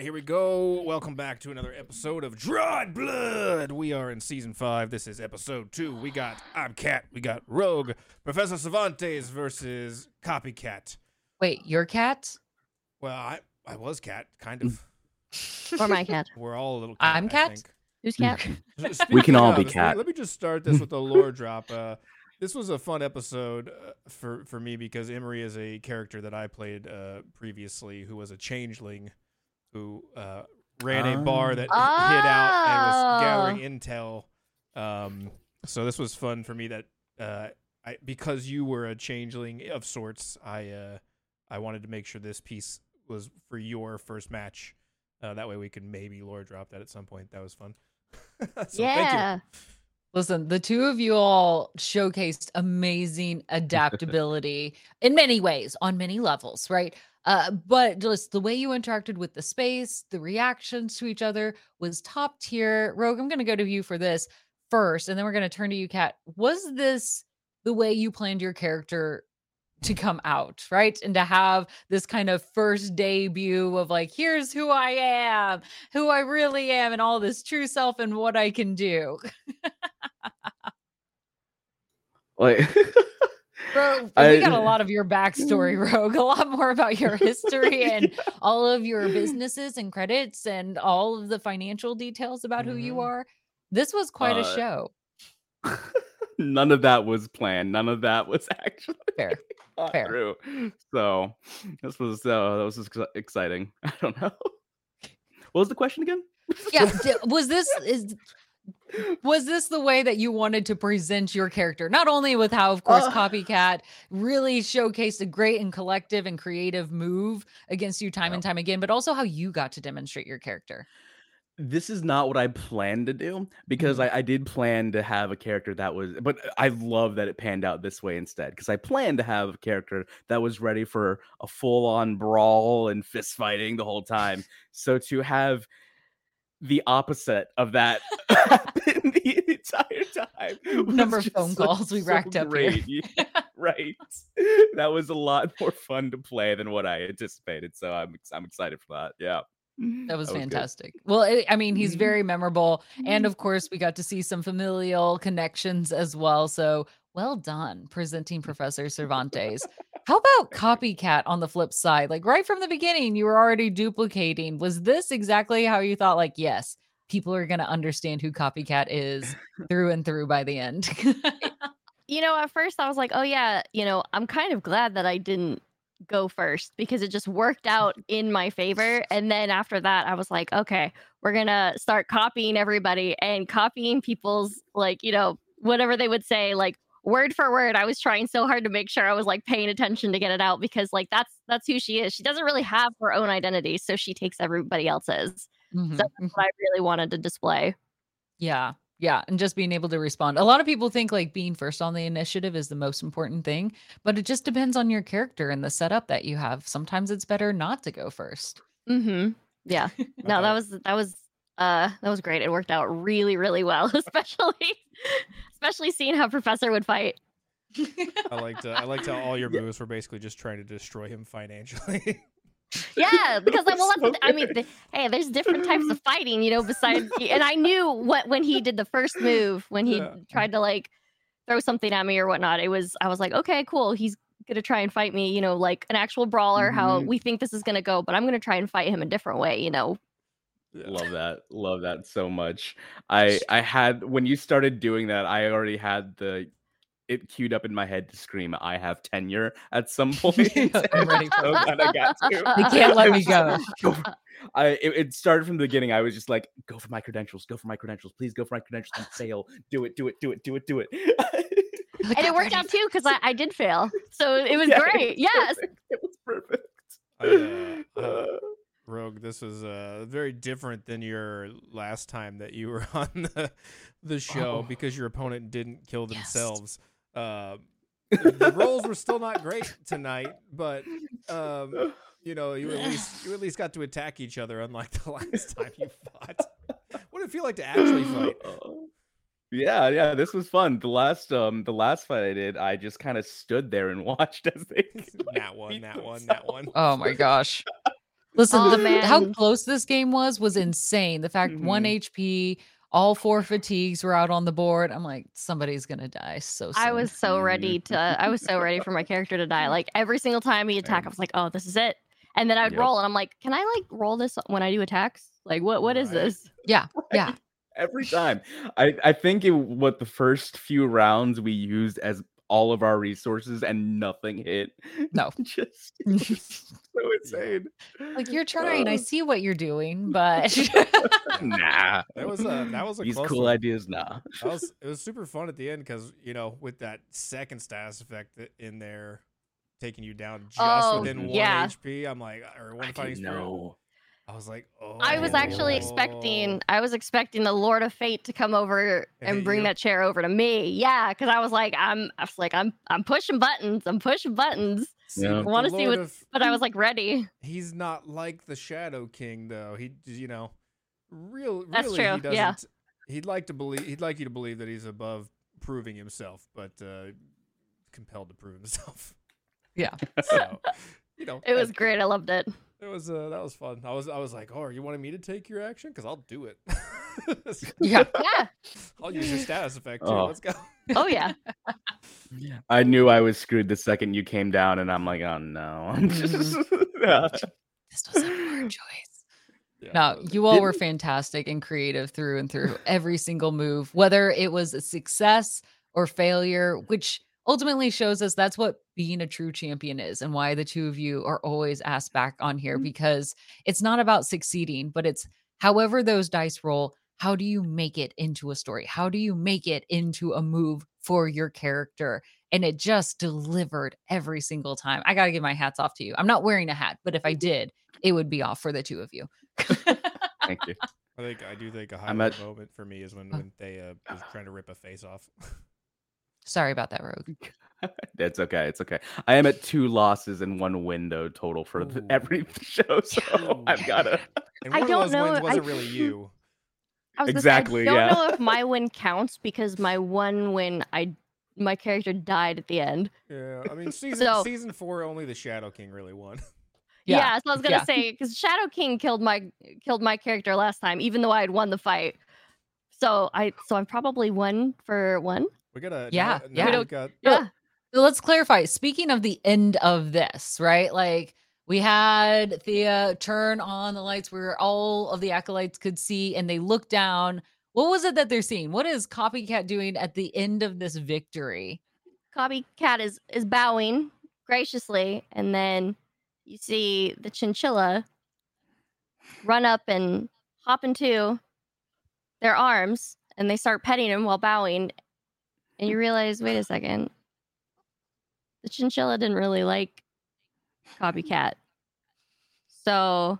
right, here we go. Welcome back to another episode of Dried Blood. We are in season five. This is episode two. We got I'm Cat. We got Rogue. Professor Cervantes versus Kopy Katt. Wait, your cat? Well, I I was Cat, kind of. Or my cat. We're all a little. Cat, I'm I Cat? think. Who's cat? We can all Speaking be of, Cat. Let me just start this with a lore drop. Uh, this was a fun episode uh, for for me because Emery is a character that I played uh, previously, who was a changeling, who uh, ran a bar Oh. that hid out and was Oh. gathering intel. Um, so this was fun for me. That uh, I because you were a changeling of sorts, I uh, I wanted to make sure this piece was for your first match. Uh, that way we could maybe lore drop that at some point. That was fun. So thank you. yeah. Listen, the two of you all showcased amazing adaptability in many ways, on many levels, right? Uh, but just the way you interacted with the space, the reactions to each other was top tier. Rogue, I'm going to go to you for this first, and then we're going to turn to you, Kat. Was this the way you planned your character to come out, right? And to have this kind of first debut of like, here's who I am, who I really am, and all this true self and what I can do. Like, Bro, I- we got a lot of your backstory, Rogue. A lot more about your history and all of your businesses and credits and all of the financial details about who you Mhm. are. This was quite a Uh, show. none of that was planned. None of that was actually Fair. fair. through. So this was uh, that was ex- exciting. I don't know. What was the question again? Yeah. was this is was this the way that you wanted to present your character? Not only with how, of course, Uh. Kopy Katt really showcased a great and collective and creative move against you time Yeah. and time again, but also how you got to demonstrate your character. this is not what I planned to do because Mhm. I, I did plan to have a character that was, but I love that it panned out this way instead because I planned to have a character that was ready for a full on brawl and fist fighting the whole time. So to have the opposite of that happened the entire time. Number of phone so- calls we so racked up here. great. Yeah, right. That was a lot more fun to play than what I anticipated. So I'm I'm excited for that. Yeah. That was good. fantastic. Well, I I mean, he's Mhm. very memorable. And Mhm. of course, we got to see some familial connections as well. So well done presenting Professor Cervantes. How about Kopy Katt on the flip side? Like right from the beginning, you were already duplicating. Was this exactly how you thought? Like, yes, people are going to understand who Kopy Katt is through and through by the end. You know, at first I was like, oh yeah, you know, I'm kind of glad that I didn't go first because it just worked out in my favor. And then after that, I was like, okay, we're gonna start copying everybody and copying people's like, you know, whatever they would say, like word for word. I was trying so hard to make sure I was like paying attention to get it out because like that's that's who she is. She doesn't really have her own identity, so she takes everybody else's. Mhm, So that's what I really wanted to display. Yeah. Yeah. And just being able to respond. A lot of people think like being first on the initiative is the most important thing, but it just depends on your character and the setup that you have. Sometimes it's better not to go first. Mm-hmm. Yeah. No, that was that was uh that was great. It worked out really, really well, especially especially seeing how Professor would fight. I liked uh, I liked how all your moves were basically just trying to destroy him financially. Yeah, because like, well, So that's the, I mean, the, hey, there's different types of fighting, you know. Besides, and I knew what when he did the first move when he Yeah. tried to like throw something at me or whatnot. It was I was like, okay, cool. He's gonna try and fight me, you know, like an actual brawler. How Mhm. we think this is gonna go, but I'm gonna try and fight him a different way, you know. Love that love that so much i i had when you started doing that i already had the it queued up in my head to scream i have tenure at some point I'm ready for So that. glad I got to. They can't let me go. "Go for-" I it, it started from the beginning. I was just like, "Go for my credentials. Go for my credentials. Please go for my credentials and fail. Do it. Do it. Do it. Do it. Do it." and it worked out too because I, I did fail, so it was Yeah, it great. was Yes. perfect. It was perfect. I, uh, Uh, Rogue, this was uh, very different than your last time that you were on the, the show Oh. because your opponent didn't kill Yes. themselves. Uh, the, rolls were still not great tonight, but um, you know, you at least you at least got to attack each other, unlike the last time you fought. What did it feel like to actually fight? Yeah, yeah, this was fun. The last um the last fight I did, I just kind of stood there and watched as they like, That one, beat that one, that one. themselves. Oh my gosh. Listen, Oh, the, f- how close this game was was insane. The fact one Mhm. HP, all four fatigues were out on the board. I'm like, somebody's gonna die so soon. I was so ready to. I was so ready for my character to die. Like every single time he attack, Same. I was like, "Oh, this is it." And then I'd Yep. roll, and I'm like, "Can I like roll this when I do attacks? Like, what? What is Right. this?" yeah, yeah. Every time. I, I think it, what the first few rounds we used as all of our resources and nothing hit. No. Just so insane. like you're trying. I Uh, see what you're doing, but nah. That was a that was a These close cool one. ideas, nah. That was it was super fun at the end because you know with that second status effect that- in there, taking you down just Oh, within one yeah. HP. I'm like, or one I fighting spirit. know. I was like, oh. I was actually expecting. I was expecting the Lord of Fate to come over And and bring that chair over to me. Yeah, because I was like, I'm. I was like, I'm. I'm pushing buttons. I'm pushing buttons. Yeah. but Wanna see Lord what- of- But I was like ready. he's not like the Shadow King though. He, you know, real, That's really, true, he doesn't. yeah. He'd like to believe. He'd like you to believe that he's above proving himself, but uh, compelled to prove himself. Yeah. So, you know, It was that- great. I loved it. It was uh, that was fun. I was I was like, oh, are you wanting me to take your action? Because I'll do it. yeah. Yeah. I'll use your status effect too. Oh. Let's go. Oh yeah. I knew I was screwed the second you came down, and I'm like, oh no. Yeah. This was a hard choice. Yeah, No, you all were fantastic and creative through and through every single move, whether it was a success or failure, which ultimately shows us that's what being a true champion is and why the two of you are always asked back on here because it's not about succeeding, but it's however those dice roll, how do you make it into a story? How do you make it into a move for your character? And it just delivered every single time. I got to give my hats off to you. I'm not wearing a hat, but if I did, it would be off for the two of you. Thank you. I think I do think a I'm highlight at- moment for me is when Oh. when they uh was trying to rip a face off. Sorry about that, Rogue. It's okay. It's okay. I am at two losses and one window total for the, every show, so Ooh. I've got to. I don't know, wins wasn't really you. I was Exactly, Gonna say, I don't yeah. know if my win counts because my one win, I my character died at the end. Yeah, I mean season So- season four only the Shadow King really won. Yeah, Yeah, so I was gonna yeah. say because Shadow King killed my killed my character last time, even though I had won the fight. So I so I'm probably one for one. We got a Yeah, now, yeah. Now We we got Yeah. Yeah. So let's clarify. Speaking of the end of this, right? Like we had Thea turn on the lights where all of the acolytes could see and they look down. What was it that they're seeing? What is Kopy Katt doing at the end of this victory? Kopy Katt is is bowing graciously, and then you see the chinchilla run up and hop into their arms, and they start petting him while bowing. And you realize, wait a second, the chinchilla didn't really like Kopy Katt. So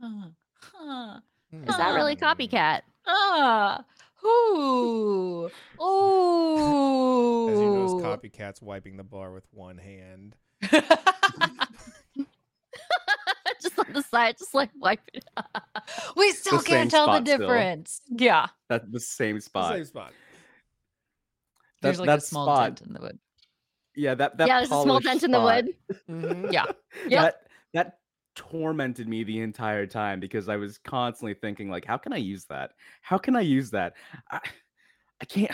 Huh. Huh. is that really. Kopy Katt? Ah. Ooh. Ooh. As you notice, copycats wiping the bar with one hand. just on the side, just like wipe it. we still The can't tell the spot still. difference. Yeah. That's the same The spot. Same spot. There's That- like a small spot- dent in the wood. Yeah, that that yeah, there's a small polished dent in the spot, wood. Mhm. Yeah. Yep. That that tormented me the entire time because I was constantly thinking like, how can I use that? How can I use that? I, I can't.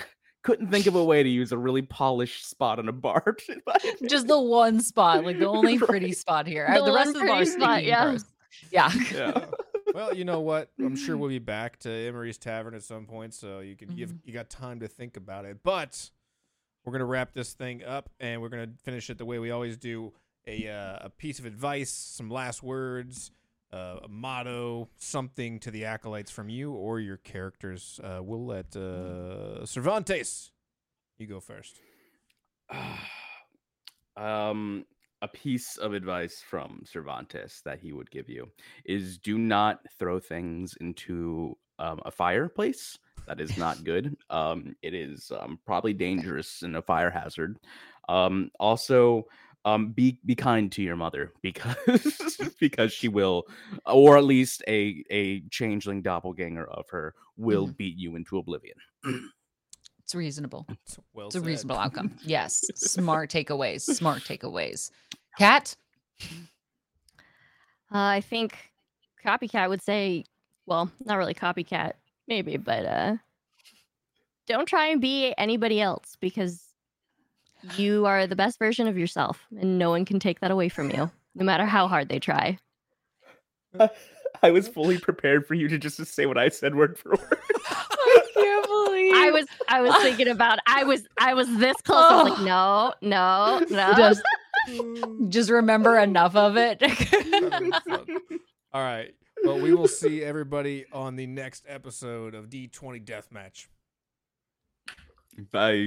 Couldn't think of a way to use a really polished spot on a bar. Just the one spot, like the only pretty spot here. The Uh, The, rest one of the bar pretty is spot, yeah. gross. Yeah. yeah. well, you know what? I'm sure we'll be back to Emery's Tavern at some point, so you can you've, Mm-hmm. you got time to think about it. But we're gonna wrap this thing up, and we're gonna finish it the way we always do: a uh, a piece of advice, some last words, uh, a motto, something to the acolytes from you or your characters. Uh, we'll let uh, Cervantes. You go first. um a piece of advice from Cervantes that he would give you is do not throw things into um, a fireplace. That is not good. Um, it is um, probably dangerous and a fire hazard. Um, also, um, be be kind to your mother because because she will, or at least a a changeling doppelganger of her will beat you into oblivion. It's reasonable. Well It's a reasonable outcome. Yes. Smart takeaways. Smart takeaways. Cat? Uh, I think Kopy Katt would say, well, not really Kopy Katt, maybe, but uh, don't try and be anybody else because you are the best version of yourself, and no one can take that away from you, no matter how hard they try. I was fully prepared for you to just to say what I said word for word. I can't believe I was, I was thinking about, I was, I was this close. I was like, oh. no, no, no. just just remember enough of it. All right. Well, we will see everybody on the next episode of D20 Deathmatch. Bye.